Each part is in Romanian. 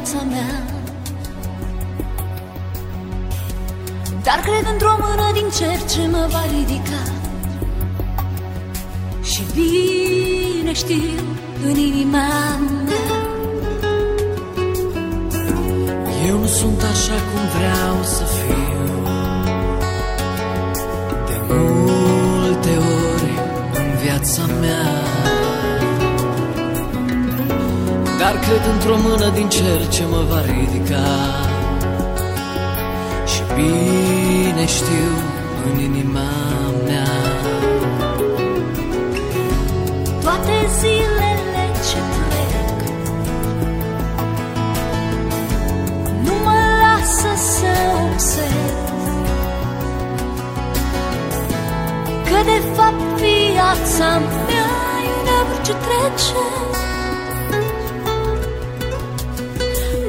viața mea. Dar cred într-o mână din cer ce mă va ridica. Și bine știu în inima mea. Eu nu sunt așa cum vreau să fiu. De multe ori în viața mea Dar cred într-o mână din cer ce mă va ridica. Și bine știu în inima mea. Toate zilele ce trec Nu mă lasă să observ Că de fapt viața mea e un abur ce trece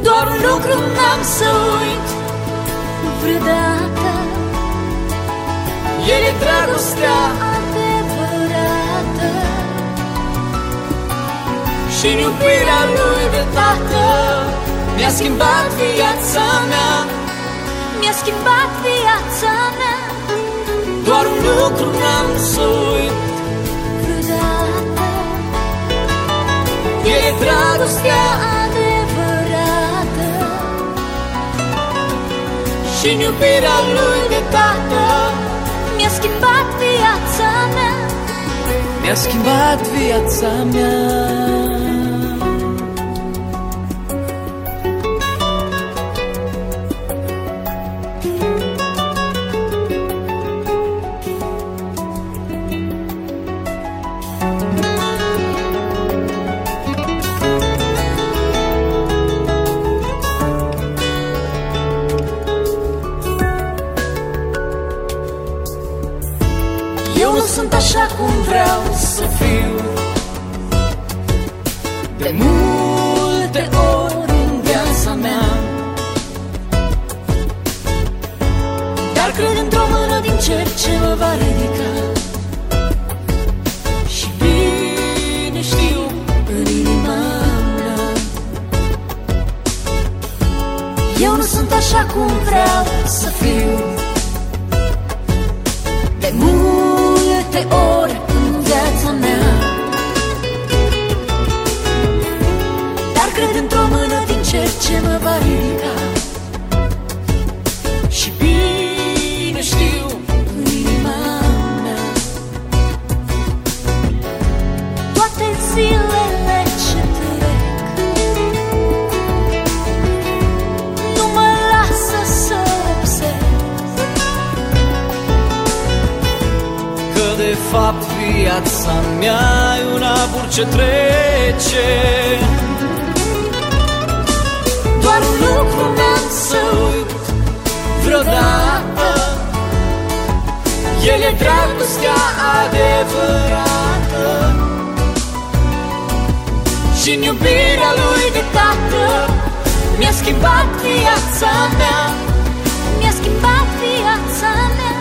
Doar un lucru n-am să uit vreodată. El e dragostea adevărată. Și în iubirea lui de tată Mi-a schimbat viața mea. Mi-a schimbat viața mea. Doar un lucru n-am să uit vreodată. El e dragostea și în iubirea lui de tată. Mi-a schimbat viața mea. Mi-a schimbat viața mea cum vreau să fiu. De multe fapt viața mea e un abur ce trece Doar un lucru n-am să uit vreodată. El e dragostea adevărată. Și în iubirea lui de tată Mi-a schimbat viața mea. Mi-a schimbat viața mea.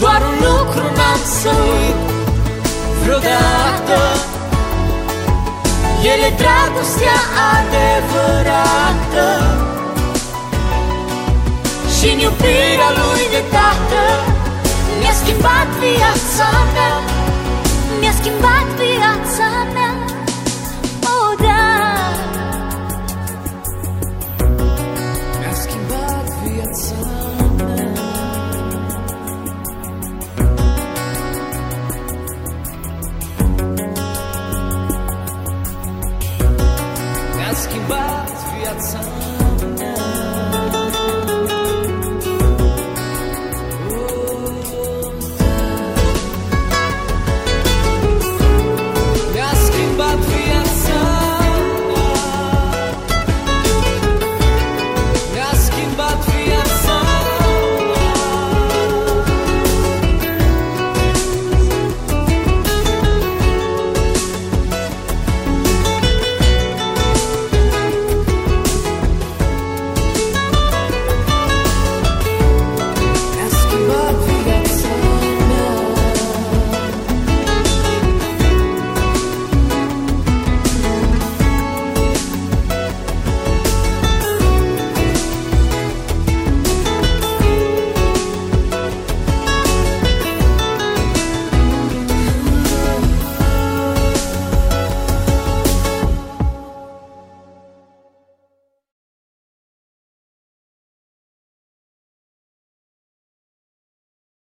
Doar un lucru n-am să uit vreodată el e dragostea adevărată. Și în iubirea Lui de Tată Mi-a schimbat viața mea. Mi-a schimbat viața mea. batibat viața